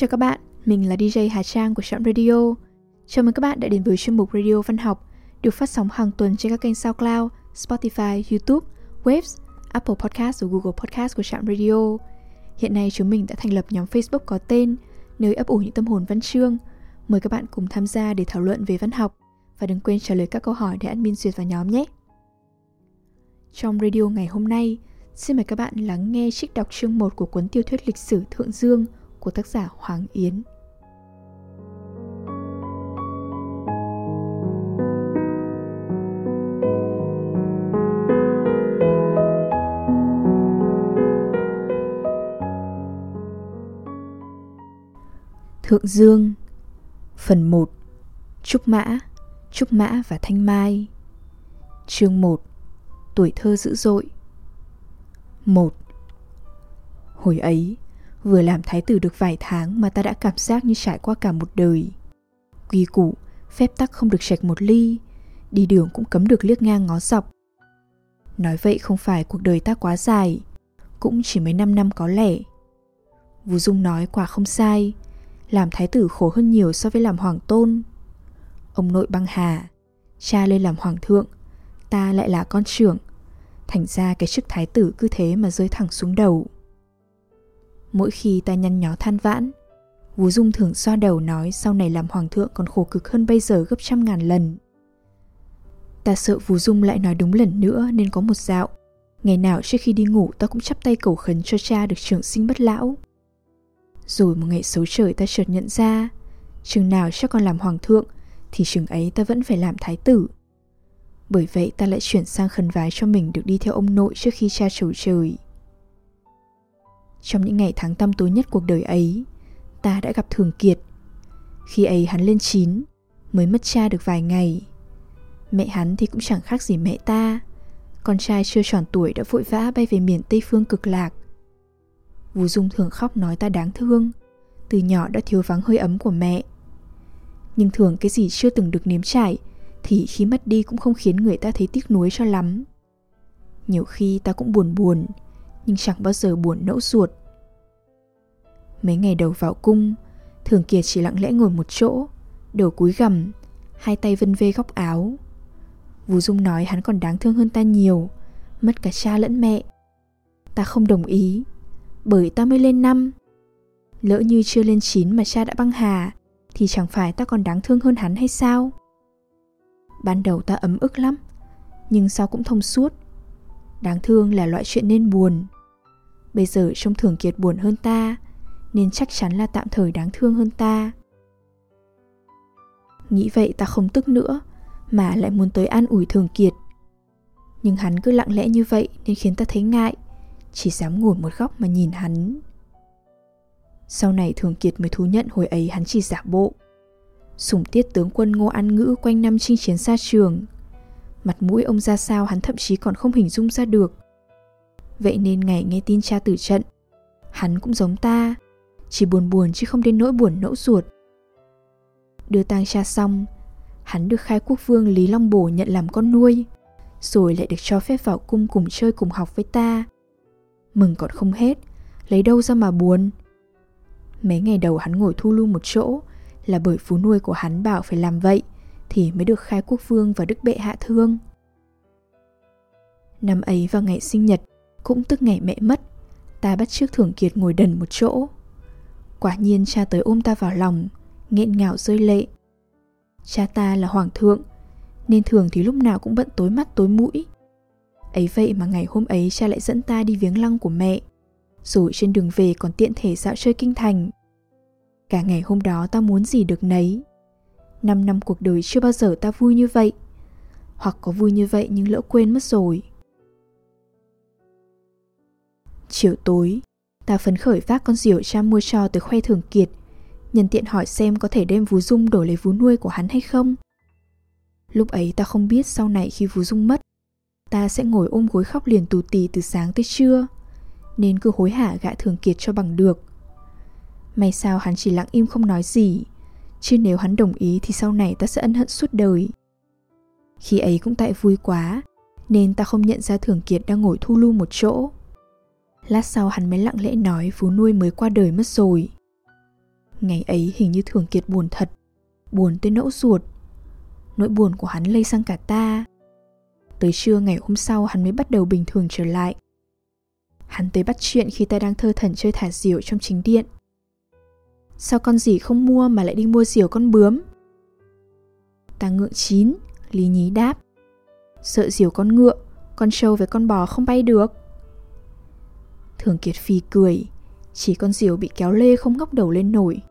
Chào các bạn, mình là DJ Hà Trang của Trạm Radio. Chào mừng các bạn đã đến với chuyên mục Radio Văn học được phát sóng hàng tuần trên các kênh SoundCloud, Spotify, YouTube, Waves, Apple Podcast và Google Podcast của Trạm Radio. Hiện nay chúng mình đã thành lập nhóm Facebook có tên nơi ấp ủ những tâm hồn văn chương. Mời các bạn cùng tham gia để thảo luận về văn học và đừng quên trả lời các câu hỏi để admin duyệt vào nhóm nhé. Trong radio ngày hôm nay, xin mời các bạn lắng nghe trích đọc chương 1 của cuốn tiểu thuyết lịch sử Thượng Dương – của tác giả Hoàng Yến. Thượng Dương Phần 1 Trúc Mã, Trúc Mã và Thanh Mai Chương 1 Tuổi thơ dữ dội 1 Hồi ấy, Vừa làm thái tử được vài tháng mà ta đã cảm giác như trải qua cả một đời. Quy củ, phép tắc không được sạch một ly, đi đường cũng cấm được liếc ngang ngó dọc. Nói vậy không phải cuộc đời ta quá dài, cũng chỉ mấy năm năm có lẽ. Vũ Dung nói quả không sai, làm thái tử khổ hơn nhiều so với làm hoàng tôn. Ông nội băng hà, cha lên làm hoàng thượng, ta lại là con trưởng. Thành ra cái chức thái tử cứ thế mà rơi thẳng xuống đầu. Mỗi khi ta nhăn nhó than vãn, Vú Dung thường xoa đầu nói sau này làm hoàng thượng còn khổ cực hơn bây giờ gấp trăm ngàn lần. Ta sợ Vú Dung lại nói đúng lần nữa nên có một dạo. Ngày nào trước khi đi ngủ ta cũng chắp tay cầu khấn cho cha được trường sinh bất lão. Rồi một ngày xấu trời ta chợt nhận ra, chừng nào chắc còn làm hoàng thượng thì chừng ấy ta vẫn phải làm thái tử. Bởi vậy ta lại chuyển sang khấn vái cho mình được đi theo ông nội trước khi cha trầu trời. Trong những ngày tháng tăm tối nhất cuộc đời ấy, ta đã gặp Thường Kiệt. Khi ấy hắn lên chín, mới mất cha được vài ngày. Mẹ hắn thì cũng chẳng khác gì mẹ ta. Con trai chưa tròn tuổi đã vội vã bay về miền Tây Phương cực lạc. Vú Dung thường khóc nói ta đáng thương, từ nhỏ đã thiếu vắng hơi ấm của mẹ. Nhưng thường cái gì chưa từng được nếm trải thì khi mất đi cũng không khiến người ta thấy tiếc nuối cho lắm. Nhiều khi ta cũng buồn buồn, nhưng chẳng bao giờ buồn nẫu ruột. Mấy ngày đầu vào cung, Thường Kiệt chỉ lặng lẽ ngồi một chỗ, đầu cúi gằm, hai tay vân vê góc áo. Vũ Dung nói hắn còn đáng thương hơn ta nhiều, mất cả cha lẫn mẹ. Ta không đồng ý, bởi ta mới lên năm. Lỡ như chưa lên chín mà cha đã băng hà, thì chẳng phải ta còn đáng thương hơn hắn hay sao? Ban đầu ta ấm ức lắm, nhưng sau cũng thông suốt. Đáng thương là loại chuyện nên buồn. Bây giờ trông Thường Kiệt buồn hơn ta, nên chắc chắn là tạm thời đáng thương hơn ta. Nghĩ vậy ta không tức nữa mà lại muốn tới an ủi thường kiệt. Nhưng hắn cứ lặng lẽ như vậy nên khiến ta thấy ngại chỉ dám ngồi một góc mà nhìn hắn. Sau này thường kiệt mới thú nhận hồi ấy hắn chỉ giả bộ. Sủng tiết tướng quân ngô an ngữ quanh năm chinh chiến xa trường mặt mũi ông ra sao hắn thậm chí còn không hình dung ra được vậy nên ngày nghe tin cha tử trận hắn cũng giống ta chỉ buồn buồn chứ không đến nỗi buồn nẫu ruột. Đưa tang cha xong, hắn được khai quốc vương Lý Long Bổ nhận làm con nuôi, rồi lại được cho phép vào cung cùng chơi cùng học với ta. Mừng còn không hết, lấy đâu ra mà buồn. Mấy ngày đầu hắn ngồi thu lưu một chỗ là bởi phú nuôi của hắn bảo phải làm vậy thì mới được khai quốc vương và đức bệ hạ thương. Năm ấy vào ngày sinh nhật, cũng tức ngày mẹ mất, ta bắt trước Thường Kiệt ngồi đần một chỗ. Quả nhiên cha tới ôm ta vào lòng, nghẹn ngào rơi lệ. Cha ta là hoàng thượng, nên thường thì lúc nào cũng bận tối mắt tối mũi. Ấy vậy mà ngày hôm ấy cha lại dẫn ta đi viếng lăng của mẹ, rồi trên đường về còn tiện thể dạo chơi kinh thành. Cả ngày hôm đó ta muốn gì được nấy. Năm năm cuộc đời chưa bao giờ ta vui như vậy. Hoặc có vui như vậy nhưng lỡ quên mất rồi. Chiều tối, Ta phấn khởi vác con diều cha mua cho từ khoe thường kiệt Nhân tiện hỏi xem có thể đem vú dung đổi lấy vú nuôi của hắn hay không Lúc ấy ta không biết sau này khi vú dung mất Ta sẽ ngồi ôm gối khóc liền tù tì từ sáng tới trưa Nên cứ hối hả gạ thường kiệt cho bằng được May sao hắn chỉ lặng im không nói gì Chứ nếu hắn đồng ý thì sau này ta sẽ ân hận suốt đời Khi ấy cũng tại vui quá Nên ta không nhận ra Thường Kiệt đang ngồi thu lưu một chỗ Lát sau hắn mới lặng lẽ nói Phú nuôi mới qua đời mất rồi Ngày ấy hình như Thường Kiệt buồn thật, buồn tới nỗi ruột. Nỗi buồn của hắn lây sang cả ta. Tới trưa ngày hôm sau hắn mới bắt đầu bình thường trở lại. Hắn tới bắt chuyện khi ta đang thơ thẩn chơi thả diều trong chính điện. Sao con gì không mua mà lại đi mua diều con bướm? Ta ngượng chín, Lý Nhí đáp. Sợ diều con ngựa, con trâu với con bò không bay được. Thường Kiệt Phi cười, chỉ con diều bị kéo lê không ngóc đầu lên nổi.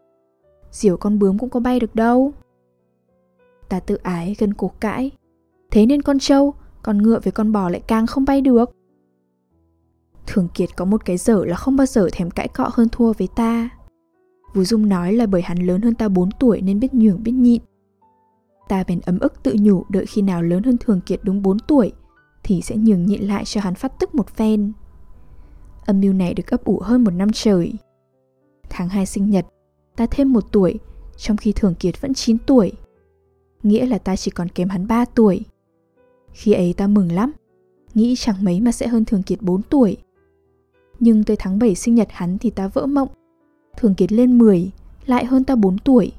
Diều con bướm cũng có bay được đâu. Ta tự ái gần cổ cãi. Thế nên con trâu, con ngựa với con bò lại càng không bay được. Thường Kiệt có một cái dở là không bao giờ thèm cãi cọ hơn thua với ta. Vũ Dung nói là bởi hắn lớn hơn ta 4 tuổi nên biết nhường biết nhịn. Ta bèn ấm ức tự nhủ đợi khi nào lớn hơn Thường Kiệt đúng 4 tuổi thì sẽ nhường nhịn lại cho hắn phát tức một phen. Âm mưu này được ấp ủ hơn một năm trời. Tháng 2 sinh nhật, ta thêm một tuổi, trong khi Thường Kiệt vẫn 9 tuổi. Nghĩa là ta chỉ còn kém hắn 3 tuổi. Khi ấy ta mừng lắm, nghĩ chẳng mấy mà sẽ hơn Thường Kiệt 4 tuổi. Nhưng tới tháng 7 sinh nhật hắn thì ta vỡ mộng. Thường Kiệt lên 10, lại hơn ta 4 tuổi.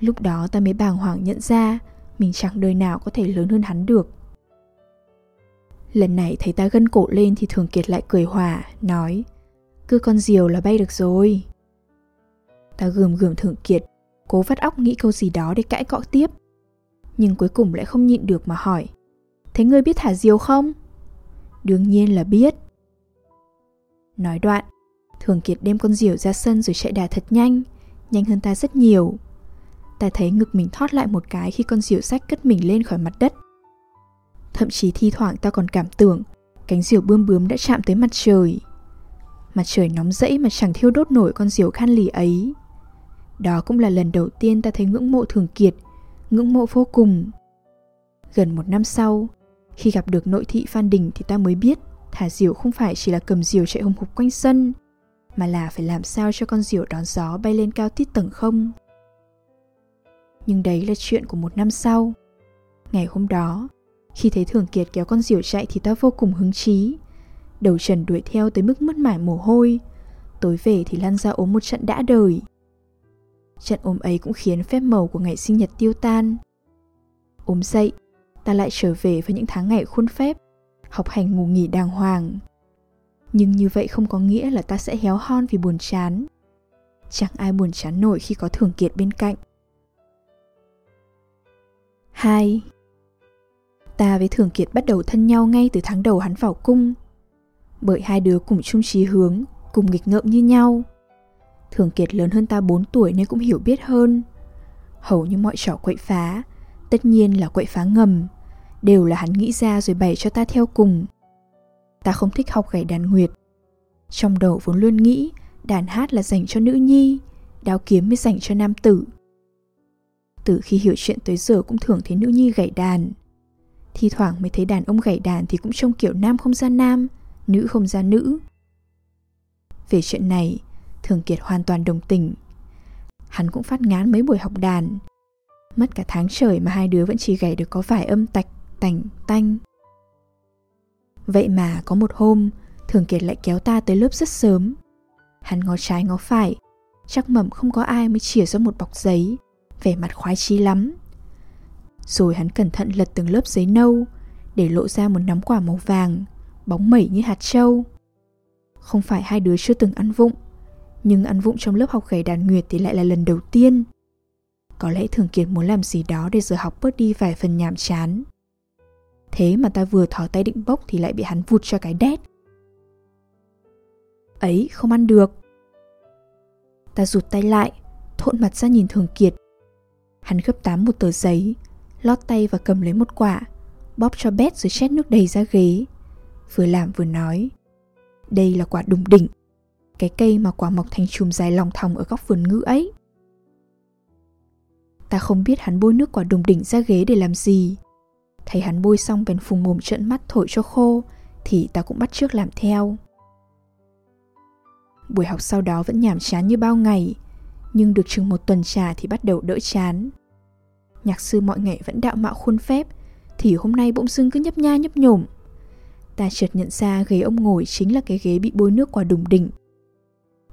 Lúc đó ta mới bàng hoàng nhận ra mình chẳng đời nào có thể lớn hơn hắn được. Lần này thấy ta gân cổ lên thì Thường Kiệt lại cười hòa, nói Cứ con diều là bay được rồi. Ta gườm gườm Thường Kiệt, cố vắt óc nghĩ câu gì đó để cãi cọ tiếp. Nhưng cuối cùng lại không nhịn được mà hỏi Thế ngươi biết thả diều không? Đương nhiên là biết. Nói đoạn, Thường Kiệt đem con diều ra sân rồi chạy đà thật nhanh, nhanh hơn ta rất nhiều. Ta thấy ngực mình thoát lại một cái khi con diều sách cất mình lên khỏi mặt đất. Thậm chí thi thoảng ta còn cảm tưởng cánh diều bươm bướm đã chạm tới mặt trời. Mặt trời nóng rẫy mà chẳng thiêu đốt nổi con diều khan lì ấy. Đó cũng là lần đầu tiên ta thấy ngưỡng mộ Thường Kiệt, ngưỡng mộ vô cùng. Gần một năm sau, khi gặp được nội thị Phan Đình thì ta mới biết thả diều không phải chỉ là cầm diều chạy hùng hục quanh sân, mà là phải làm sao cho con diều đón gió bay lên cao tít tầng không. Nhưng đấy là chuyện của một năm sau. Ngày hôm đó, khi thấy Thường Kiệt kéo con diều chạy thì ta vô cùng hứng chí. Đầu trần đuổi theo tới mức mất mải mồ hôi. Tối về thì lăn ra ốm một trận đã đời. Trận ốm ấy cũng khiến phép màu của ngày sinh nhật tiêu tan. Ốm dậy, ta lại trở về với những tháng ngày khuôn phép, học hành ngủ nghỉ đàng hoàng. Nhưng như vậy không có nghĩa là ta sẽ héo hon vì buồn chán. Chẳng ai buồn chán nổi khi có Thường Kiệt bên cạnh. 2. Ta với Thường Kiệt bắt đầu thân nhau ngay từ tháng đầu hắn vào cung. Bởi hai đứa cùng chung trí hướng, cùng nghịch ngợm như nhau. Thường Kiệt lớn hơn ta 4 tuổi nên cũng hiểu biết hơn. Hầu như mọi trò quậy phá, tất nhiên là quậy phá ngầm, đều là hắn nghĩ ra rồi bày cho ta theo cùng. Ta không thích học gảy đàn nguyệt. Trong đầu vốn luôn nghĩ đàn hát là dành cho nữ nhi, đao kiếm mới dành cho nam tử. Từ khi hiểu chuyện tới giờ cũng thường thấy nữ nhi gảy đàn. Thi thoảng mới thấy đàn ông gảy đàn thì cũng trông kiểu nam không ra nam, nữ không ra nữ. Về chuyện này, Thường Kiệt hoàn toàn đồng tình. Hắn cũng phát ngán mấy buổi học đàn. Mất cả tháng trời mà hai đứa vẫn chỉ gảy được có vài âm tạch, tành, tanh. Vậy mà có một hôm, Thường Kiệt lại kéo ta tới lớp rất sớm. Hắn ngó trái ngó phải, chắc mẩm không có ai mới chìa ra một bọc giấy, vẻ mặt khoái chí lắm. Rồi hắn cẩn thận lật từng lớp giấy nâu để lộ ra một nắm quả màu vàng, bóng mẩy như hạt trâu. Không phải hai đứa chưa từng ăn vụng, nhưng ăn vụng trong lớp học gầy đàn nguyệt thì lại là lần đầu tiên. Có lẽ Thường Kiệt muốn làm gì đó để giờ học bớt đi vài phần nhàm chán. Thế mà ta vừa thỏ tay định bốc thì lại bị hắn vụt cho cái đét. Ấy, không ăn được. Ta rụt tay lại, thộn mặt ra nhìn Thường Kiệt. Hắn gấp tám một tờ giấy, lót tay và cầm lấy một quả, bóp cho bét rồi chét nước đầy ra ghế. Vừa làm vừa nói. Đây là quả đùng đỉnh, cái cây mà quả mọc thành chùm dài lòng thòng ở góc vườn ngữ ấy. Ta không biết hắn bôi nước quả đùng đỉnh ra ghế để làm gì. Thấy hắn bôi xong bèn phùng mồm trợn mắt thổi cho khô, thì ta cũng bắt trước làm theo. Buổi học sau đó vẫn nhàm chán như bao ngày, nhưng được chừng một tuần trà thì bắt đầu đỡ chán. Nhạc sư mọi ngày vẫn đạo mạo khuôn phép, thì hôm nay bỗng dưng cứ nhấp nha nhấp nhổm. Ta chợt nhận ra ghế ông ngồi chính là cái ghế bị bôi nước quả đùng đỉnh.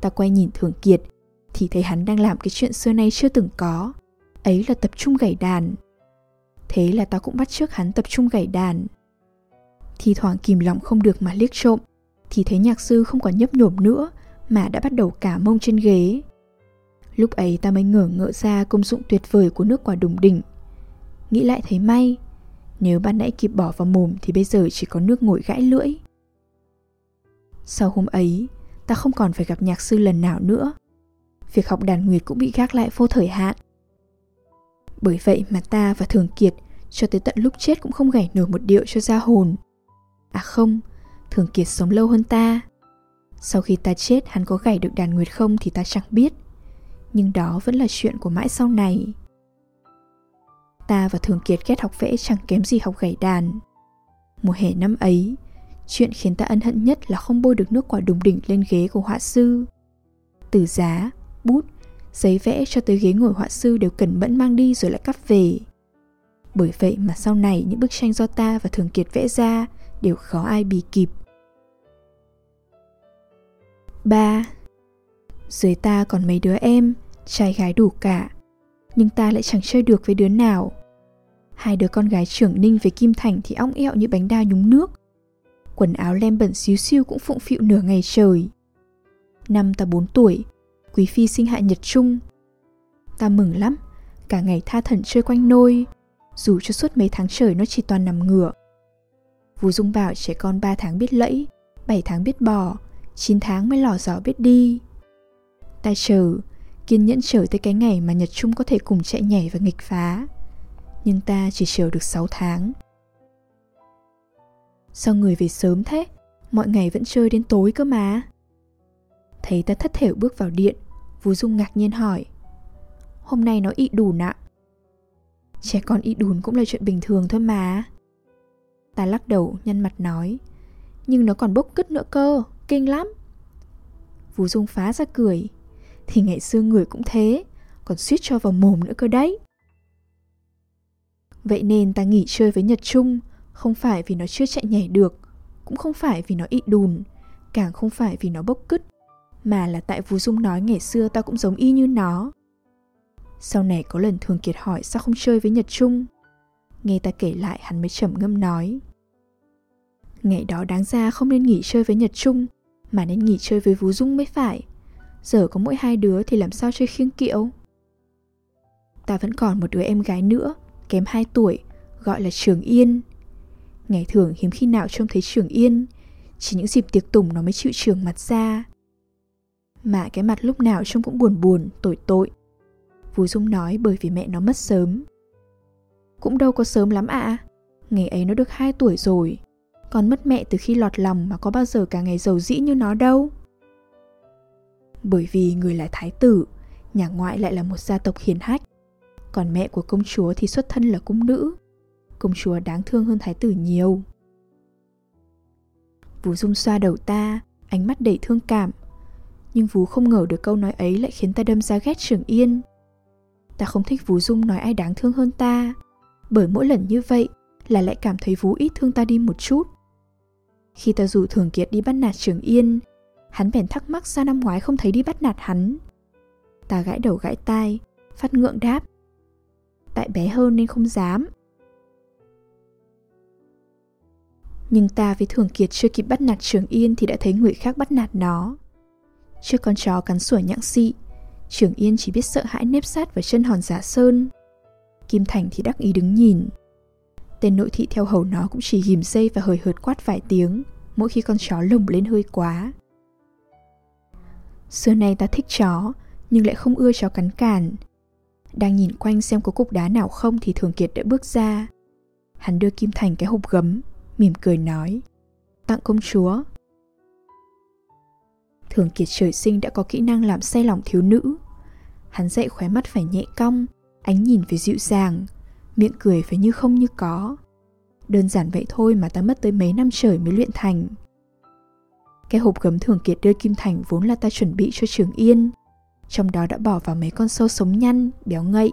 Ta quay nhìn Thường Kiệt, thì thấy hắn đang làm cái chuyện xưa nay chưa từng có. Ấy là tập trung gảy đàn. Thế là tao cũng bắt trước hắn tập trung gảy đàn. Thì thoảng kìm lòng không được mà liếc trộm, thì thấy nhạc sư không còn nhấp nhổm nữa mà đã bắt đầu cả mông trên ghế. Lúc ấy ta mới ngỡ ngỡ ra công dụng tuyệt vời của nước quả đùng đỉnh. Nghĩ lại thấy may, nếu ban nãy kịp bỏ vào mồm thì bây giờ chỉ có nước ngồi gãi lưỡi. Sau hôm ấy, ta không còn phải gặp nhạc sư lần nào nữa. Việc học đàn nguyệt cũng bị gác lại vô thời hạn. Bởi vậy mà ta và Thường Kiệt cho tới tận lúc chết cũng không gảy nổi một điệu cho ra hồn. À không, Thường Kiệt sống lâu hơn ta. Sau khi ta chết hắn có gảy được đàn nguyệt không thì ta chẳng biết. Nhưng đó vẫn là chuyện của mãi sau này. Ta và Thường Kiệt ghét học vẽ chẳng kém gì học gảy đàn. Mùa hè năm ấy, chuyện khiến ta ân hận nhất là không bôi được nước quả đùng đỉnh lên ghế của họa sư. Từ giá, bút, giấy vẽ cho tới ghế ngồi họa sư đều cẩn mẫn mang đi rồi lại cắp về. Bởi vậy mà sau này những bức tranh do ta và Thường Kiệt vẽ ra đều khó ai bì kịp. 3. Dưới ta còn mấy đứa em, trai gái đủ cả, nhưng ta lại chẳng chơi được với đứa nào. Hai đứa con gái trưởng ninh với Kim Thành thì ong ẹo như bánh đa nhúng nước. Quần áo lem bẩn xíu xiu cũng phụng phịu nửa ngày trời. Năm ta 4 tuổi, Quý Phi sinh hạ Nhật Trung. Ta mừng lắm, cả ngày tha thần chơi quanh nôi, dù cho suốt mấy tháng trời nó chỉ toàn nằm ngửa. Vú Dung bảo trẻ con 3 tháng biết lẫy, 7 tháng biết bò, 9 tháng mới lò dò biết đi. Ta chờ, kiên nhẫn chờ tới cái ngày mà Nhật Trung có thể cùng chạy nhảy và nghịch phá. Nhưng ta chỉ chờ được 6 tháng. Sao người về sớm thế? Mọi ngày vẫn chơi đến tối cơ mà. Thấy ta thất thểu bước vào điện, Vũ Dung ngạc nhiên hỏi. Hôm nay nó ị đùn ạ. Trẻ con ị đùn cũng là chuyện bình thường thôi mà. Ta lắc đầu nhăn mặt nói. Nhưng nó còn bốc cứt nữa cơ, kinh lắm. Vũ Dung phá ra cười. Thì ngày xưa người cũng thế, còn suýt cho vào mồm nữa cơ đấy. Vậy nên ta nghỉ chơi với Nhật Trung, không phải vì nó chưa chạy nhảy được, cũng không phải vì nó ị đùn, càng không phải vì nó bốc cứt, mà là tại Vú Dung nói ngày xưa ta cũng giống y như nó. Sau này có lần Thường Kiệt hỏi sao không chơi với Nhật Trung. Nghe ta kể lại hắn mới trầm ngâm nói. Ngày đó đáng ra không nên nghỉ chơi với Nhật Trung, mà nên nghỉ chơi với Vú Dung mới phải. Giờ có mỗi hai đứa thì làm sao chơi khiêng kiệu? Ta vẫn còn một đứa em gái nữa, kém 2 tuổi, gọi là Trường Yên. Ngày thường hiếm khi nào trông thấy Trường Yên, chỉ những dịp tiệc tùng nó mới chịu trường mặt ra. Mà cái mặt lúc nào trông cũng buồn buồn, tội tội. Vú Dung nói bởi vì mẹ nó mất sớm. Cũng đâu có sớm lắm ạ. À. Ngày ấy nó được 2 tuổi rồi. Còn mất mẹ từ khi lọt lòng mà có bao giờ cả ngày giàu dĩ như nó đâu. Bởi vì người là thái tử, nhà ngoại lại là một gia tộc hiền hách. Còn mẹ của công chúa thì xuất thân là cung nữ. Công chúa đáng thương hơn thái tử nhiều. Vũ Dung xoa đầu ta, ánh mắt đầy thương cảm. Nhưng Vú không ngờ được câu nói ấy lại khiến ta đâm ra ghét Trường Yên. Ta không thích Vú Dung nói ai đáng thương hơn ta, bởi mỗi lần như vậy là lại cảm thấy Vú ít thương ta đi một chút. Khi ta rủ Thường Kiệt đi bắt nạt Trường Yên, hắn bèn thắc mắc sao năm ngoái không thấy đi bắt nạt hắn. Ta gãi đầu gãi tai, phát ngượng đáp. Tại bé hơn nên không dám. Nhưng ta với Thường Kiệt chưa kịp bắt nạt Trường Yên thì đã thấy người khác bắt nạt nó. Trước con chó cắn sủa nhặng xị, Trường Yên chỉ biết sợ hãi nếp sát vào chân hòn giả sơn. Kim Thành thì đắc ý đứng nhìn. Tên nội thị theo hầu nó cũng chỉ ghim dây và hời hợt quát vài tiếng mỗi khi con chó lồng lên hơi quá. Xưa nay ta thích chó, nhưng lại không ưa chó cắn cản. Đang nhìn quanh xem có cục đá nào không thì Thường Kiệt đã bước ra. Hắn đưa Kim Thành cái hộp gấm, mỉm cười nói. Tặng công chúa. Thường Kiệt trời sinh đã có kỹ năng làm say lòng thiếu nữ. Hắn dậy khóe mắt phải nhẹ cong, ánh nhìn phải dịu dàng, miệng cười phải như không như có. Đơn giản vậy thôi mà ta mất tới mấy năm trời mới luyện thành. Cái hộp gấm Thường Kiệt đưa Kim Thành vốn là ta chuẩn bị cho Trường Yên. Trong đó đã bỏ vào mấy con sâu sống nhăn, béo ngậy.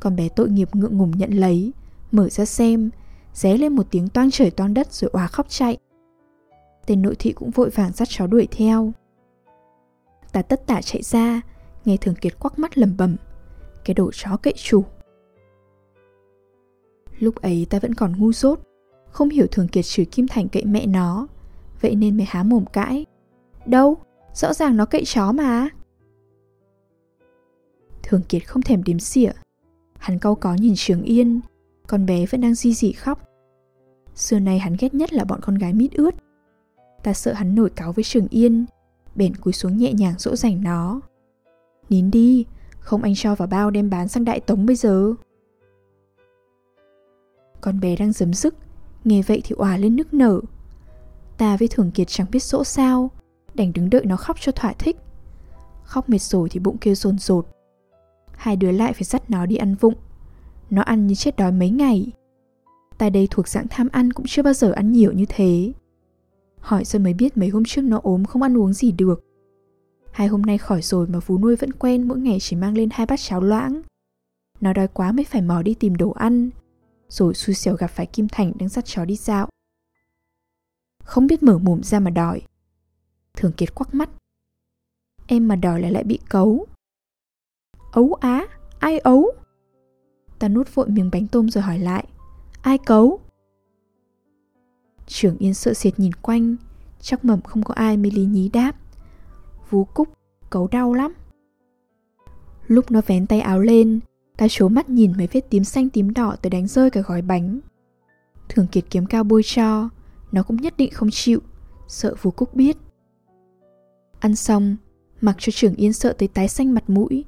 Con bé tội nghiệp ngượng ngùng nhận lấy, mở ra xem, ré lên một tiếng toang trời toang đất rồi òa khóc chạy. Tên nội thị cũng vội vàng dắt chó đuổi theo. Ta tất tả chạy ra, Nghe Thường Kiệt quắc mắt lầm bẩm, Cái đồ chó cậy chủ. Lúc ấy ta vẫn còn ngu dốt Không hiểu Thường Kiệt chửi Kim Thành cậy mẹ nó Vậy nên mới há mồm cãi Đâu, rõ ràng nó cậy chó mà. Thường Kiệt không thèm đếm xỉa Hắn cau có nhìn Trường Yên Con bé vẫn đang di dị khóc. Xưa nay hắn ghét nhất là bọn con gái mít ướt Ta sợ hắn nổi cáo với Trường Yên, Bèn cúi xuống nhẹ nhàng dỗ dành nó. Nín đi, Không anh cho vào bao đem bán sang Đại Tống bây giờ. Con bé đang giấm sức, Nghe vậy thì òa lên nức nở. Ta với Thường Kiệt chẳng biết dỗ sao, Đành đứng đợi nó khóc cho thỏa thích. Khóc mệt rồi thì bụng kêu rồn rột. Hai đứa lại phải dắt nó đi ăn vụng. Nó ăn như chết đói mấy ngày. Ta đây thuộc dạng tham ăn cũng chưa bao giờ ăn nhiều như thế. Hỏi rồi mới biết mấy hôm trước nó ốm không ăn uống gì được. Hai hôm nay khỏi rồi mà vú nuôi vẫn quen mỗi ngày chỉ mang lên hai bát cháo loãng. Nó đói quá mới phải mò đi tìm đồ ăn Rồi xui xẻo gặp phải Kim Thành đang dắt chó đi dạo. Không biết mở mồm ra mà đòi. Thường Kiệt quắc mắt. Em mà đòi lại lại bị cấu. Ấu á, ai ấu? Ta nuốt vội miếng bánh tôm rồi hỏi lại. Ai cấu? Trưởng Yên sợ sệt nhìn quanh, Chắc mầm không có ai mới lý nhí đáp. Vú Cúc cấu đau lắm. Lúc nó vén tay áo lên, Ta chố mắt nhìn mấy vết tím xanh tím đỏ tới đánh rơi cả gói bánh. Thường Kiệt kiếm cao bôi cho, Nó cũng nhất định không chịu, Sợ Vú Cúc biết. Ăn xong, Mặc cho trưởng Yên sợ tới tái xanh mặt mũi,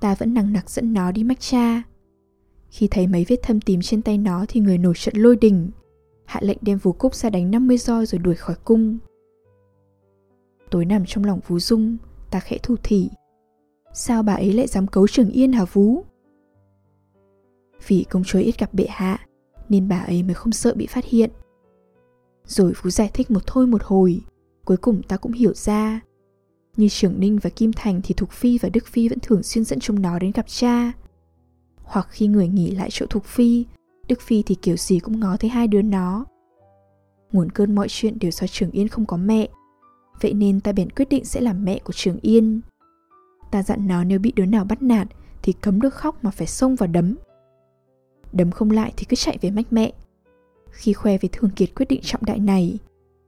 Ta vẫn nằng nặc dẫn nó đi mách cha. Khi thấy mấy vết thâm tím trên tay nó Thì người nổi trận lôi đình. Hạ lệnh đem Vú Cúc ra đánh 50 roi rồi đuổi khỏi cung. Tối nằm trong lòng Vú Dung Ta khẽ thủ thỉ. Sao bà ấy lại dám cấu trưởng Yên hả Vú? Vì công chúa ít gặp bệ hạ Nên bà ấy mới không sợ bị phát hiện. Rồi Vú giải thích một thôi một hồi Cuối cùng ta cũng hiểu ra. Như Trường Ninh và Kim Thành thì Thục Phi và Đức Phi vẫn thường xuyên dẫn chúng nó đến gặp cha. Hoặc khi người nghỉ lại chỗ Thục Phi, Đức Phi thì kiểu gì cũng ngó thấy hai đứa nó. Nguồn cơn mọi chuyện đều do Trường Yên không có mẹ, vậy nên ta bèn quyết định sẽ làm mẹ của Trường Yên. Ta dặn nó nếu bị đứa nào bắt nạt thì cấm được khóc mà phải xông vào đấm. Đấm không lại thì cứ chạy về mách mẹ. Khi khoe với Thường Kiệt quyết định trọng đại này,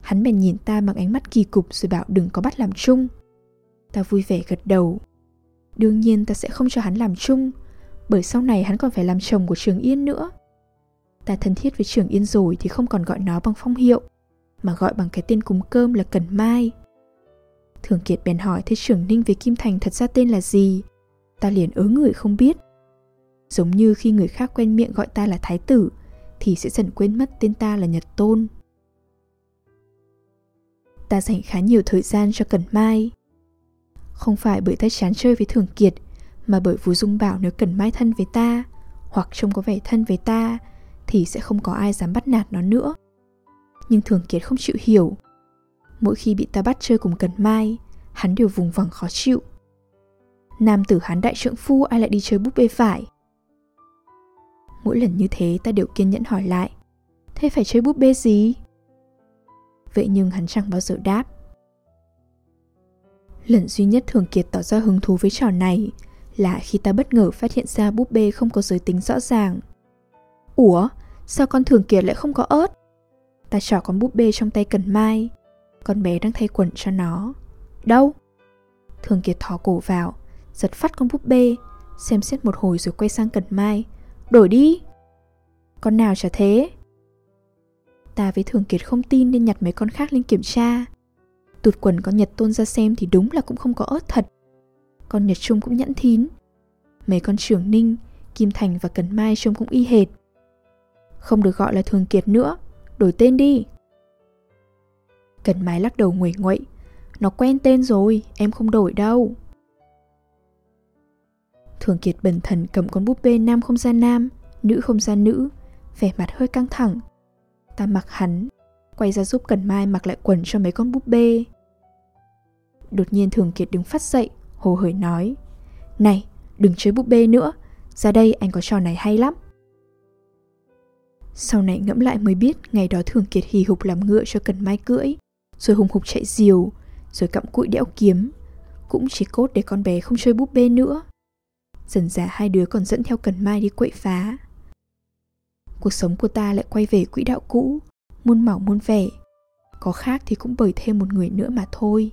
hắn bèn nhìn ta bằng ánh mắt kỳ cục rồi bảo đừng có bắt làm chung. Ta vui vẻ gật đầu. Đương nhiên ta sẽ không cho hắn làm chung, bởi sau này hắn còn phải làm chồng của Trường Yên nữa. Ta thân thiết với Trường Yên rồi thì không còn gọi nó bằng phong hiệu, mà gọi bằng cái tên cúng cơm là Cần Mai. Thường Kiệt bèn hỏi thế trưởng Ninh về Kim Thành thật ra tên là gì? Ta liền ớ người không biết. Giống như khi người khác quen miệng gọi ta là Thái Tử, thì sẽ dần quên mất tên ta là Nhật Tôn. Ta dành khá nhiều thời gian cho Cần Mai. Không phải bởi ta chán chơi với Thường Kiệt Mà bởi Vũ Dung bảo nếu cần mai thân với ta Hoặc trông có vẻ thân với ta thì sẽ không có ai dám bắt nạt nó nữa. Nhưng Thường Kiệt không chịu hiểu. Mỗi khi bị ta bắt chơi cùng Cần Mai, Hắn đều vùng vằng khó chịu. Nam tử hắn đại trượng phu ai lại đi chơi búp bê phải Mỗi lần như thế ta đều kiên nhẫn hỏi lại, Thế phải chơi búp bê gì? Vậy nhưng hắn chẳng bao giờ đáp. Lần duy nhất Thường Kiệt tỏ ra hứng thú với trò này là khi ta bất ngờ phát hiện ra búp bê không có giới tính rõ ràng. Ủa, sao con Thường Kiệt lại không có ớt? Ta trỏ con búp bê trong tay Cần Mai. Con bé đang thay quần cho nó. Đâu? Thường Kiệt thò cổ vào, giật phát con búp bê, xem xét một hồi rồi quay sang Cần Mai. Đổi đi! Con nào chả thế? Ta với Thường Kiệt không tin nên nhặt mấy con khác lên kiểm tra. Tụt quần con Nhật tôn ra xem thì đúng là cũng không có ớt thật Con Nhật Trung cũng nhẫn thín Mấy con trưởng Ninh, Kim Thành và Cần Mai trông cũng y hệt không được gọi là Thường Kiệt nữa. Đổi tên đi. Cần Mai lắc đầu nguẩy nguậy. Nó quen tên rồi, em không đổi đâu. Thường Kiệt bần thần cầm con búp bê nam không gian nam Nữ không gian nữ Vẻ mặt hơi căng thẳng. Ta mặc hắn quay ra giúp Cần Mai mặc lại quần cho mấy con búp bê. Đột nhiên Thường Kiệt đứng phát dậy, hồ hởi nói Này, đừng chơi búp bê nữa, ra đây anh có trò này hay lắm. Sau này ngẫm lại mới biết ngày đó Thường Kiệt hì hục làm ngựa cho Cần Mai cưỡi, rồi hùng hục chạy diều, rồi cặm cụi đẽo kiếm. cũng chỉ cốt để con bé không chơi búp bê nữa. Dần dà hai đứa còn dẫn theo Cần Mai đi quậy phá. Cuộc sống của ta lại quay về quỹ đạo cũ, muôn màu muôn vẻ. Có khác thì cũng bởi thêm một người nữa mà thôi.